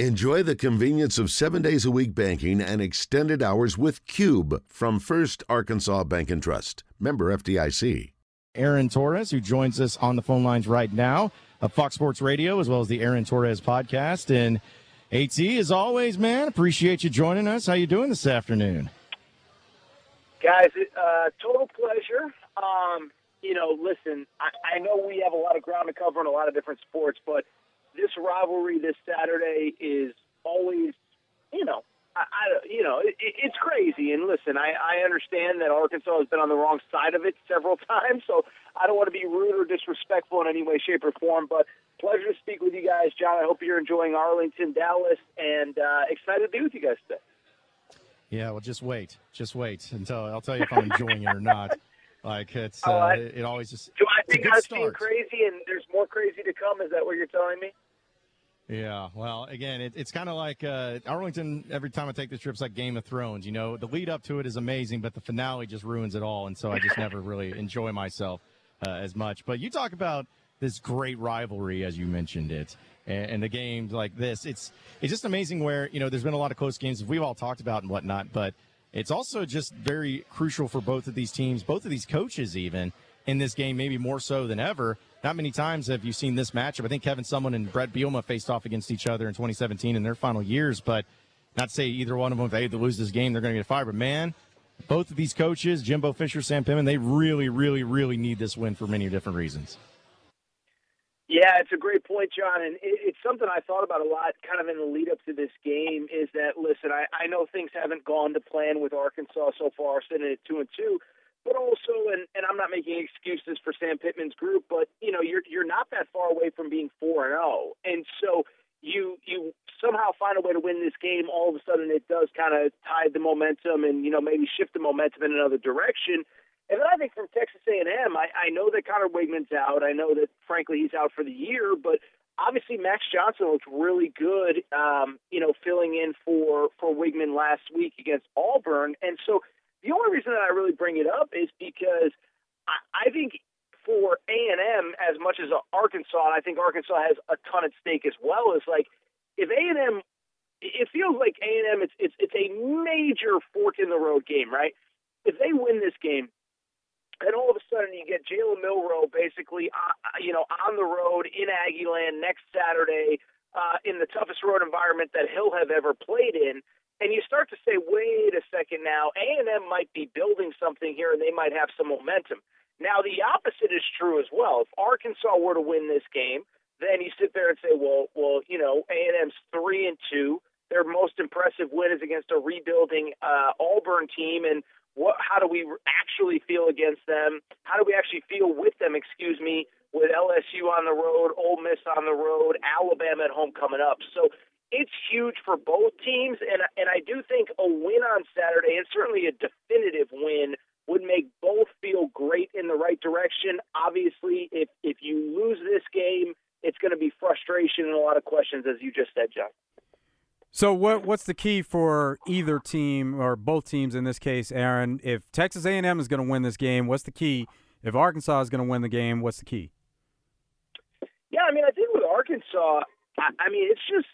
Enjoy the convenience of seven days a week banking and extended hours with Cube from First Arkansas Bank and Trust. Member FDIC. Aaron Torres, who joins us on the phone lines right now of Fox Sports Radio, as well as the Aaron Torres podcast. And AT, as always, man, appreciate you joining us. How you doing this afternoon? Guys, uh, total pleasure. Um, you know, listen, I, I know we have a lot of ground to cover in a lot of different sports, but – this rivalry this Saturday is always, you know, I, I you know, it, it's crazy. And listen, I, I understand that Arkansas has been on the wrong side of it several times, so I don't want to be rude or disrespectful in any way, shape, or form. But pleasure to speak with you guys, John. I hope you're enjoying Arlington, Dallas, and uh, excited to be with you guys today. Yeah, well, just wait, just wait until I'll tell you if I'm enjoying it or not. Like it's, oh, uh, it, always just. Do I think I've seen crazy and there's more crazy to come? Is that what you're telling me? Yeah, well, again, it, it's kind of like uh, Arlington. Every time I take the trips, like Game of Thrones. You know, the lead up to it is amazing, but the finale just ruins it all, and so I just never really enjoy myself uh, as much. But you talk about this great rivalry, as you mentioned it, and, and the games like this. It's it's just amazing where you know there's been a lot of close games we've all talked about and whatnot, but it's also just very crucial for both of these teams, both of these coaches, even in this game, maybe more so than ever not many times have you seen this matchup. I think Kevin Sumlin and Bret Bielema faced off against each other in 2017 in their final years, but not to say either one of them, if they lose this game, they're going to get fired. But man, both of these coaches, Jimbo Fisher, Sam Pittman, they really, really, really need this win for many different reasons. Yeah, it's a great point, John, and it's something I thought about a lot, kind of in the lead up to this game. Is that listen? I, I know things haven't gone to plan with Arkansas so far, sitting at two and two, but also, and, and I'm not making excuses for Sam Pittman's group, but you know, you're you're not that far away from being four and zero, oh. and so you you somehow find a way to win this game. All of a sudden, it does kind of tide the momentum, and you know, maybe shift the momentum in another direction. And then I think from Texas A&M, I, I know that Conner Weigman's out. I know that frankly he's out for the year, but obviously Max Johnson looked really good, um, you know, filling in for for Weigman last week against Auburn, and so the only reason that I really bring it up is because I, I think for A and M as much as Arkansas, I think Arkansas has a ton at stake as well. Is like if A and M, it feels like A and M. It's it's it's a major fork in the road game, right? If they win this game, and all of a sudden you get Jalen Milroe basically, uh, you know, on the road in Aggieland next Saturday uh, in the toughest road environment that he'll have ever played in and you start to say, wait a second now, A&M might be building something here and they might have some momentum. Now, the opposite is true as well. If Arkansas were to win this game, then you sit there and say, well, well, you know, A&M's three and two. Their most impressive win is against a rebuilding uh, Auburn team, and what? How do we actually feel against them? How do we actually feel with them? Excuse me, with LSU on the road, Ole Miss on the road, Alabama at home coming up. So it's huge for both teams, and and I do think a win on Saturday, and certainly a definitive win, would make both feel great in the right direction. Obviously, if if you lose this game, it's going to be frustration and a lot of questions, as you just said, John. So what what's the key for either team or both teams in this case, Aaron? If Texas A&M is going to win this game, what's the key? If Arkansas is going to win the game, what's the key? Yeah, I mean, I think with Arkansas, I, I mean, it's just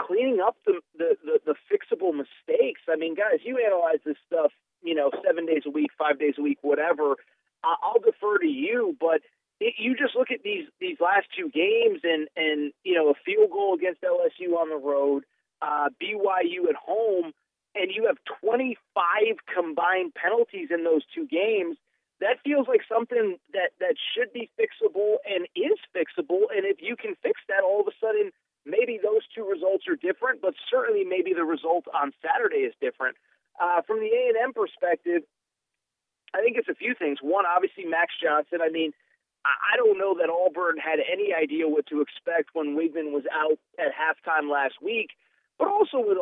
cleaning up the, the, the, the fixable mistakes. I mean, guys, you analyze this stuff, you know, seven days a week, five days a week, whatever. I'll defer to you, but it, you just look at these these last two games and and you know a field goal against LSU on the road, uh, BYU at home, and you have 25 combined penalties in those two games. That feels like something that that should be fixable and is fixable. And if you can fix that, all of a sudden maybe those two results are different, but certainly maybe the result on Saturday is different. Uh, from the A and M perspective, I think it's a few things. One, obviously Max Johnson. I mean, I don't know that Auburn had any idea what to expect when Weigman was out at halftime last week, but also with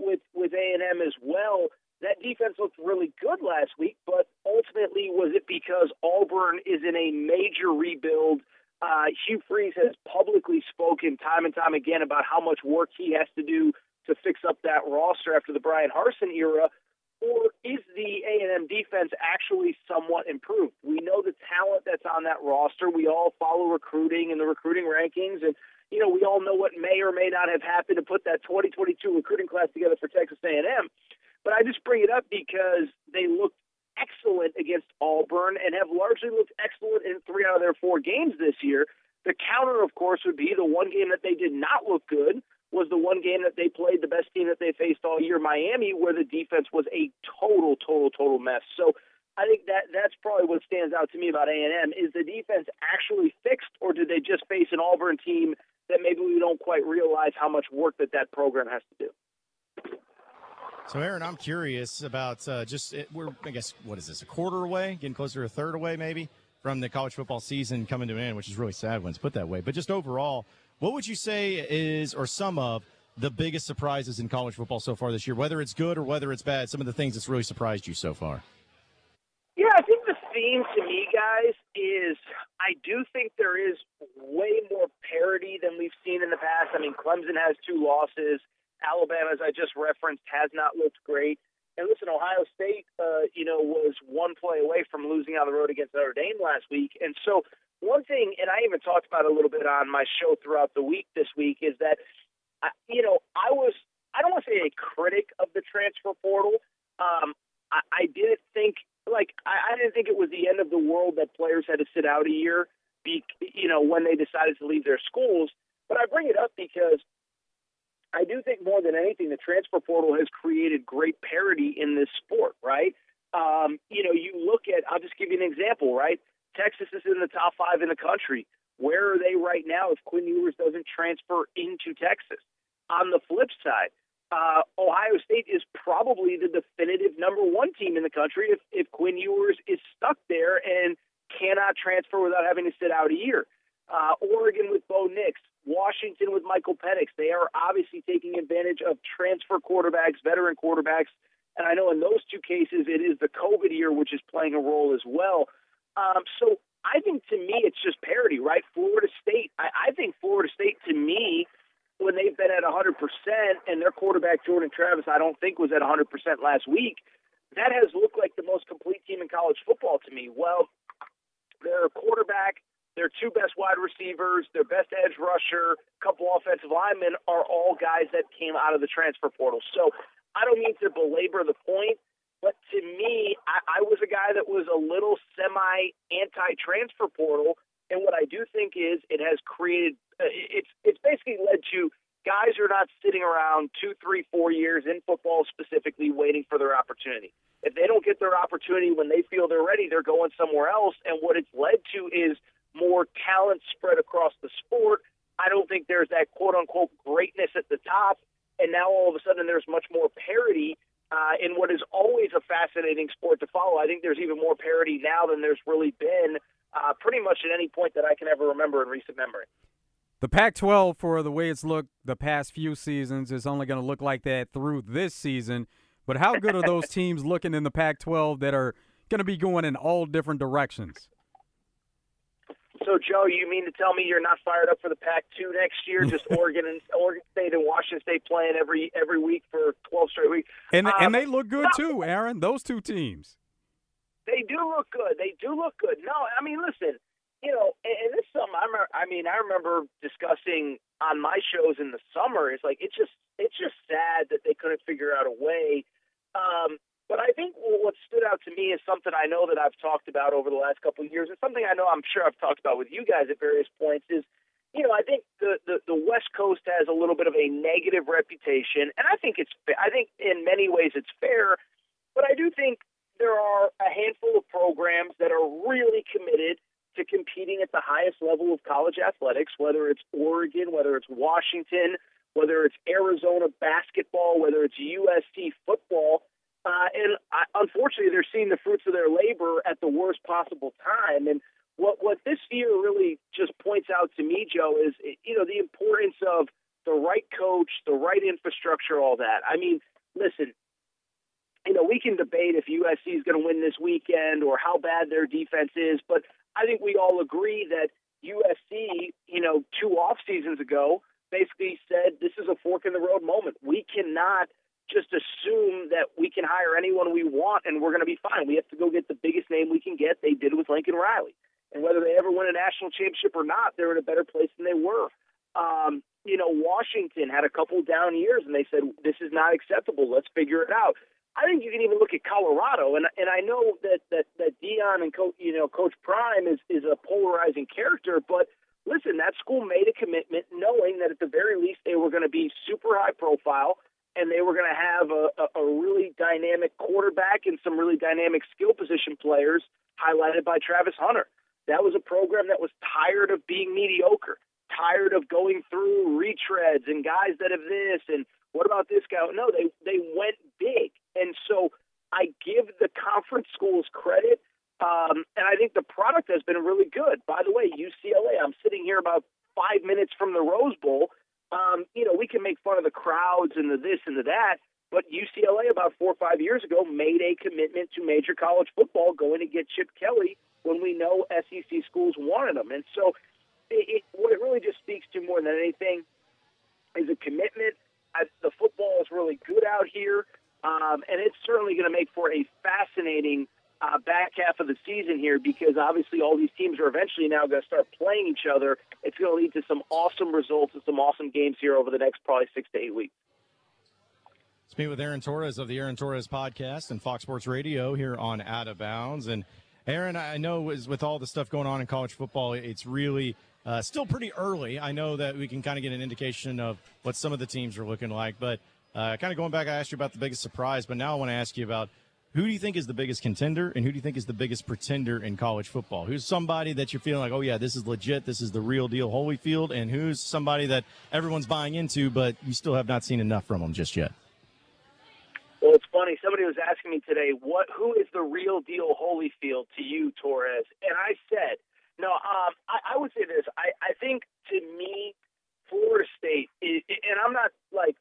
with with A and M as well. That defense looked really good last week, but ultimately, was it because Auburn is in a major rebuild? Uh, Hugh Freeze has publicly spoken time and time again about how much work he has to do to fix up that roster after the Bryan Harsin era. Or is the A&M defense actually somewhat improved? We know the talent that's on that roster. We all follow recruiting and the recruiting rankings, and you know, we all know what may or may not have happened to put that 2022 recruiting class together for Texas A&M. But I just bring it up because they looked excellent against Auburn and have largely looked excellent in three out of their four games this year. The counter, of course, would be the one game that they did not look good was the one game that they played the best team that they faced all year, Miami, where the defense was a total, total, total mess. So I think that that's probably what stands out to me about A&M is the defense actually fixed, or did they just face an Auburn team that maybe we don't quite realize how much work that that program has to do? So, Aaron, I'm curious about uh, just it, we're I guess what is this a quarter away, getting closer to a third away, maybe from the college football season coming to an end, which is really sad when it's put that way. But just overall, what would you say is, or some of, the biggest surprises in college football so far this year, whether it's good or whether it's bad? Some of the things that's really surprised you so far. Yeah, I think the theme to me, guys, is I do think there is way more parity than we've seen in the past. I mean, Clemson has two losses. Alabama, as I just referenced, has not looked great. And listen, Ohio State, uh, you know, was one play away from losing on the road against Notre Dame last week. And so one thing, and I even talked about a little bit on my show throughout the week this week, is that, you know, I was, I don't want to say a critic of the transfer portal. Um, I, I didn't think, like, I, I didn't think it was the end of the world that players had to sit out a year, be, you know, when they decided to leave their schools. But I bring it up because I do think more than anything, the transfer portal has created great parity in this sport, right? Um, you know, you look at, I'll just give you an example, right? Texas is in the top five in the country. Where are they right now if Quinn Ewers doesn't transfer into Texas? On the flip side, uh, Ohio State is probably the definitive number one team in the country if, if Quinn Ewers is stuck there and cannot transfer without having to sit out a year. Uh, Oregon with Bo Nix, Washington with Michael Penix. They are obviously taking advantage of transfer quarterbacks, veteran quarterbacks. And I know in those two cases, it is the COVID year, which is playing a role as well. Um, so I think to me, it's just parity, right? Florida State, I, I think Florida State to me, when they've been at 100% and their quarterback, Jordan Travis, I don't think was at 100% last week, that has looked like the most complete team in college football to me. Well, their quarterback, their two best wide receivers, their best edge rusher, couple offensive linemen are all guys that came out of the transfer portal. So I don't mean to belabor the point, but to me, I, I was a guy that was a little semi anti transfer portal. And what I do think is it has created, uh, it's, it's basically led to guys are not sitting around two, three, four years in football specifically waiting for their opportunity. If they don't get their opportunity when they feel they're ready, they're going somewhere else. And what it's led to is more talent spread across the sport. I don't think there's that quote unquote greatness at the top. And now all of a sudden there's much more parity uh, in what is always a fascinating sport to follow. I think there's even more parity now than there's really been uh, pretty much at any point that I can ever remember in recent memory. The Pac 12, for the way it's looked the past few seasons, is only going to look like that through this season. But how good are those teams looking in the Pac 12 that are going to be going in all different directions? So, Joe, you mean to tell me you're not fired up for the Pac-2 next year? Just Oregon and Oregon State and Washington State playing every every week for 12 straight weeks, and um, and they look good too, Aaron. Those two teams. They do look good. They do look good. No, I mean, listen, you know, and, and this is something I remember. I mean, I remember discussing on my shows in the summer. It's like it's just it's just sad that they couldn't figure out a way. Um, but I think what stood out to me is something I know that I've talked about over the last couple of years, and something I know I'm sure I've talked about with you guys at various points is, you know, I think the, the the West Coast has a little bit of a negative reputation, and I think it's I think in many ways it's fair, but I do think there are a handful of programs that are really committed to competing at the highest level of college athletics, whether it's Oregon, whether it's Washington, whether it's Arizona basketball, whether it's USC football uh, and I, unfortunately, they're seeing the fruits of their labor at the worst possible time. And what what this year really just points out to me, Joe, is you know the importance of the right coach, the right infrastructure, all that. I mean, listen, you know we can debate if USC is going to win this weekend or how bad their defense is, but I think we all agree that USC, you know, two off seasons ago, basically said this is a fork in the road moment. We cannot just assume that we can hire anyone we want and we're going to be fine. We have to go get the biggest name we can get. They did with Lincoln Riley. And whether they ever win a national championship or not, they're in a better place than they were. Um, you know, Washington had a couple down years, and they said this is not acceptable. Let's figure it out. I think you can even look at Colorado, and and I know that that that Deion and coach, you know Coach Prime is is a polarizing character, but listen, that school made a commitment knowing that at the very least they were going to be super high profile and they were going to have a, a, really dynamic quarterback and some really dynamic skill position players highlighted by Travis Hunter. That was a program that was tired of being mediocre, tired of going through retreads and guys that have this and what about this guy? No, they they went big, and so I give the conference schools credit um, and I think the product has been really good. By the way, UCLA, I'm sitting here about five minutes from the Rose Bowl. Um, you know, we can make fun of the crowds and the this and the that, but UCLA about four or five years ago made a commitment to major college football going to get Chip Kelly when we know SEC schools wanted him. And so it, it, what it really just speaks to more than anything is a commitment. I, the football is really good out here, um, and it's certainly going to make for a fascinating – uh, back half of the season here because obviously all these teams are eventually now going to start playing each other. It's going to lead to some awesome results and some awesome games here over the next probably six to eight weeks. Speaking with Aaron Torres of the Aaron Torres podcast and Fox Sports Radio here on Out of Bounds. And Aaron, I know with all the stuff going on in college football, it's really uh, still pretty early. I know that we can kind of get an indication of what some of the teams are looking like, but uh, kind of going back, I asked you about the biggest surprise, but now I want to ask you about who do you think is the biggest contender and who do you think is the biggest pretender in college football? Who's somebody that you're feeling like, oh, yeah, this is legit, this is the real deal Holyfield, and who's somebody that everyone's buying into, but you still have not seen enough from them just yet? Well, it's funny. Somebody was asking me today, what who is the real deal Holyfield to you, Torres? And I said, no, um, I, I would say this. I, I think to me, Florida State, is, and I'm not like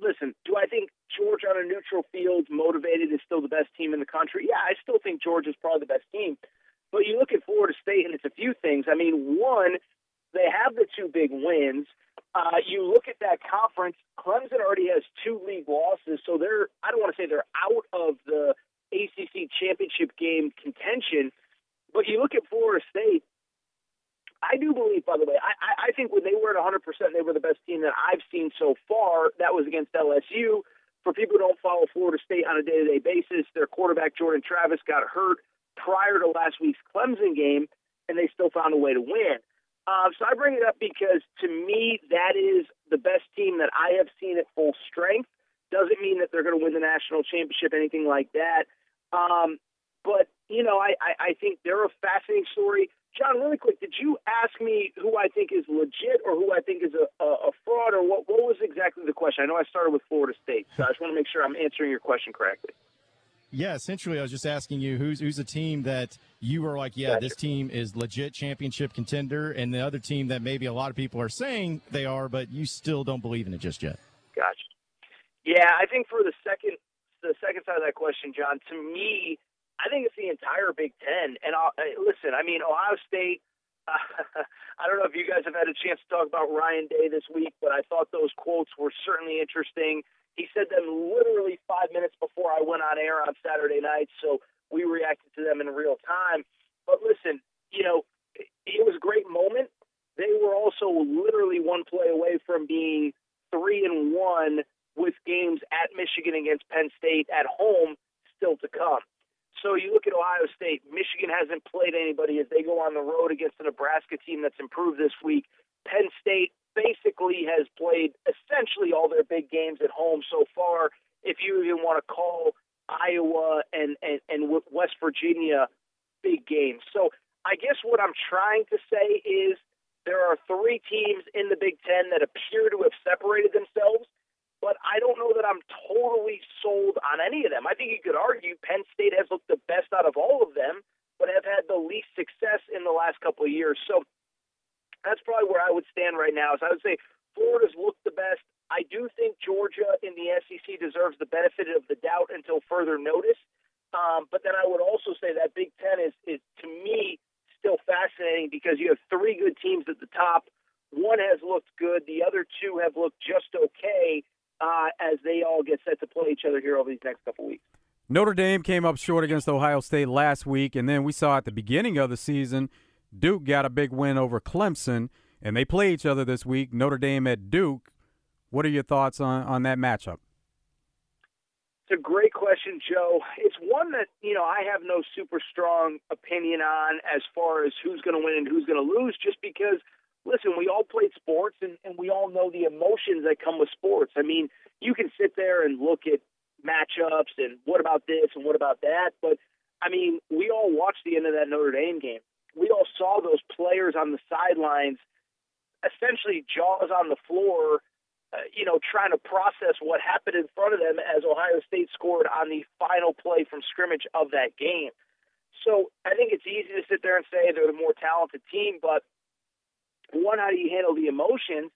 listen, do I think Georgia on a neutral field, motivated, is still the best team in the country? Yeah, I still think Georgia's probably the best team. But you look at Florida State, and it's a few things. I mean, one, they have the two big wins. Uh, you look at that conference, Clemson already has two league losses, so they're, I don't want to say they're out of the ACC championship game contention, but you look at Florida State, I do believe, by the way, I, I think when they were at 100%, they were the best team that I've seen so far. That was against LSU. For people who don't follow Florida State on a day to day basis, their quarterback, Jordan Travis, got hurt prior to last week's Clemson game, and they still found a way to win. Uh, so I bring it up because to me, that is the best team that I have seen at full strength. Doesn't mean that they're going to win the national championship, anything like that. Um, but, you know, I, I, I think they're a fascinating story. John, really quick, did you ask me who I think is legit or who I think is a, a, fraud, or what, what was exactly the question? I know I started with Florida State, so I just want to make sure I'm answering your question correctly. Yeah, essentially, I was just asking you who's who's a team that you were like, yeah, gotcha. this team is legit championship contender, and the other team that maybe a lot of people are saying they are, but you still don't believe in it just yet. Gotcha. Yeah, I think for the second the second side of that question, John, to me, I think it's the entire Big Ten. And I'll, uh, listen, I mean, Ohio State. Uh, I don't know if you guys have had a chance to talk about Ryan Day this week, but I thought those quotes were certainly interesting. He said them literally five minutes before I went on air on Saturday night, so we reacted to them in real time. But listen, you know, it was a great moment. They were also literally one play away from being three and one with games at Michigan against Penn State at home still to come. So you look at Ohio State. Michigan hasn't played anybody as they go on the road against the Nebraska team that's improved this week. Penn State basically has played essentially all their big games at home so far. If you even want to call Iowa and, and, and West Virginia big games. So I guess what I'm trying to say is there are three teams in the Big Ten that appear to have separated themselves but I don't know that I'm totally sold on any of them. I think you could argue Penn State has looked the best out of all of them, but have had the least success in the last couple of years. So that's probably where I would stand right now. So I would say Florida's looked the best. I do think Georgia in the SEC deserves the benefit of the doubt until further notice. Um, but then I would also say that Big Ten is, is to me still fascinating because you have three good teams at the top. One has looked good. The other two have looked just okay uh, as they all get set to play each other here over these next couple weeks. Notre Dame came up short against Ohio State last week, and then we saw at the beginning of the season, Duke got a big win over Clemson. and they play each other this week. Notre Dame at Duke. What are your thoughts on on that matchup? It's a great question, Joe. It's one that, you know, I have no super strong opinion on as far as who's going to win and who's going to lose, just because, listen, we all played sports and, and we all know the emotions that come with sports. I mean, you can sit there and look at matchups and what about this and what about that, but I mean, we all watched the end of that Notre Dame game. We all saw those players on the sidelines essentially jaws on the floor uh, you know, trying to process what happened in front of them as Ohio State scored on the final play from scrimmage of that game. So I think it's easy to sit there and say they're the more talented team, but one, how do you handle the emotions?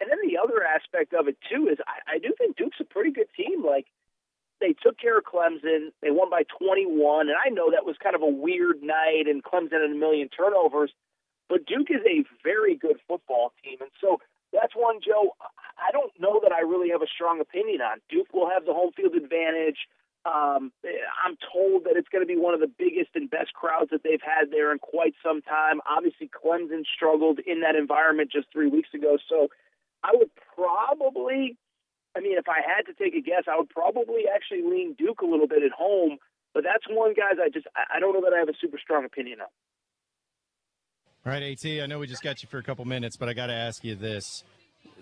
And then the other aspect of it too is I, I do think Duke's a pretty good team. Like they took care of Clemson, they won by 21, and I know that was kind of a weird night, and Clemson had a million turnovers, but Duke is a very good football team, and so that's one, Joe. I don't know that I really have a strong opinion on. Duke will have the home field advantage. Um, I'm told that it's going to be one of the biggest and best crowds that they've had there in quite some time. Obviously, Clemson struggled in that environment just three weeks ago. So I would probably, I mean, if I had to take a guess, I would probably actually lean Duke a little bit at home. But that's one, guys, I just, I don't know that I have a super strong opinion on. All right, AT, I know we just got you for a couple minutes, but I got to ask you this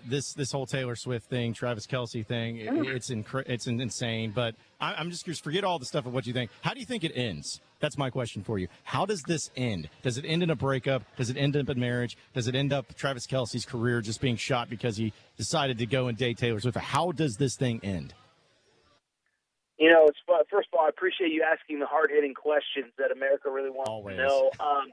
this this whole Taylor Swift thing, Travis Kelce thing, it, it's inc- it's insane. But I, am just curious. Forget all the stuff of what you think. How do you think it ends? That's my question for you. How does this end? Does it end in a breakup? Does it end up in marriage? Does it end up Travis Kelce's career just being shot because he decided to go and date Taylor Swift? How does this thing end? You know, it's first of all, I appreciate you asking the hard hitting questions that America really wants Always. to know. Um,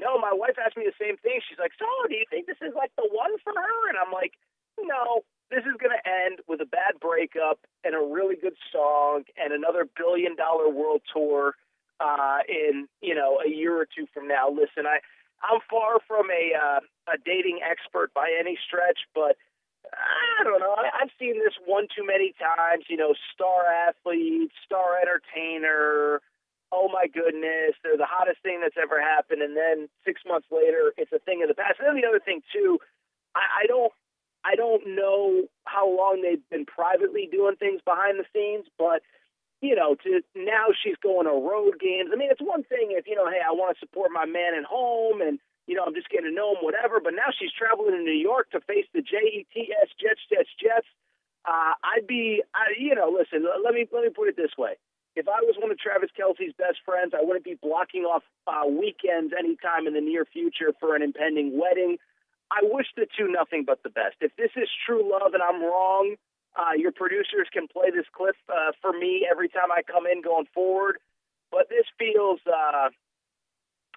no, my wife asked me the same thing. She's like, so do you think this is like the one for her? And I'm like, no, this is going to end with a bad breakup and a really good song and another billion dollar world tour uh, in, you know, a year or two from now. Listen, I, I'm far from a, uh, a dating expert by any stretch, but I don't know. I've seen this one too many times. You know, star athlete, star entertainer, oh my goodness, they're the hottest thing that's ever happened. And then six months later, it's a thing of the past. And then the other thing too, I, I don't, I don't know how long they've been privately doing things behind the scenes, but you know, to now she's going to road games. I mean, it's one thing if you know, hey, I want to support my man at home, and you know, I'm just getting to know him, whatever. But now she's traveling to New York to face the Jets, Jets, Jets, Jets. Uh, I'd be, I, you know, listen. Let me let me put it this way if I was one of Travis Kelce's best friends, I wouldn't be blocking off uh, weekends anytime in the near future for an impending wedding. I wish the two nothing but the best. If this is true love and I'm wrong, uh, your producers can play this clip uh, for me every time I come in going forward. But this feels, uh,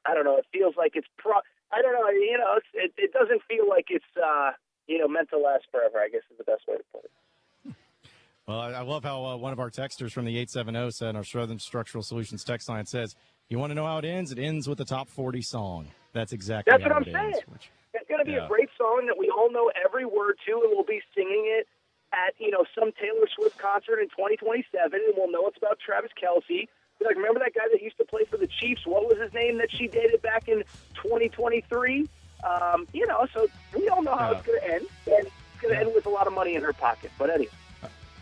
I don't know, it feels like it's pro. I don't know, you know, it, it doesn't feel like it's, uh, you know, meant to last forever. I guess is the best way to put it. Well, I love how uh, one of our texters from the 870 said, our Southern Structural Solutions text line says, you want to know how it ends? It ends with the top 40 song. That's exactly That's what I'm saying. Ends, which, it's going to be yeah. a great song that we all know every word to, and we'll be singing it at, you know, some Taylor Swift concert in 2027, and we'll know it's about Travis Kelce. Like, remember that guy that used to play for the Chiefs? What was his name that she dated back in 2023? Um, you know, so we all know how Yeah. it's going to end, and it's going to end with a lot of money in her pocket. But anyway.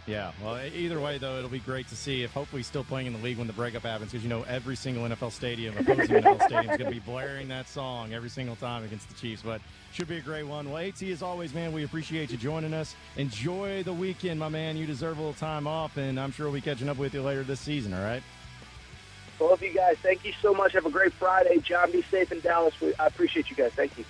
Yeah, well, e- either way, though, it'll be great to see if hopefully still playing in the league when the breakup happens because, you know, every single NFL stadium, opposing NFL stadium, is going to be blaring that song every single time against the Chiefs. But should be a great one. Well, AT, as always, man, we appreciate you joining us. Enjoy the weekend, my man. You deserve a little time off, and I'm sure we'll be catching up with you later this season, all right? Both of you guys, thank you so much. Have a great Friday. John, be safe in Dallas. I appreciate you guys. Thank you.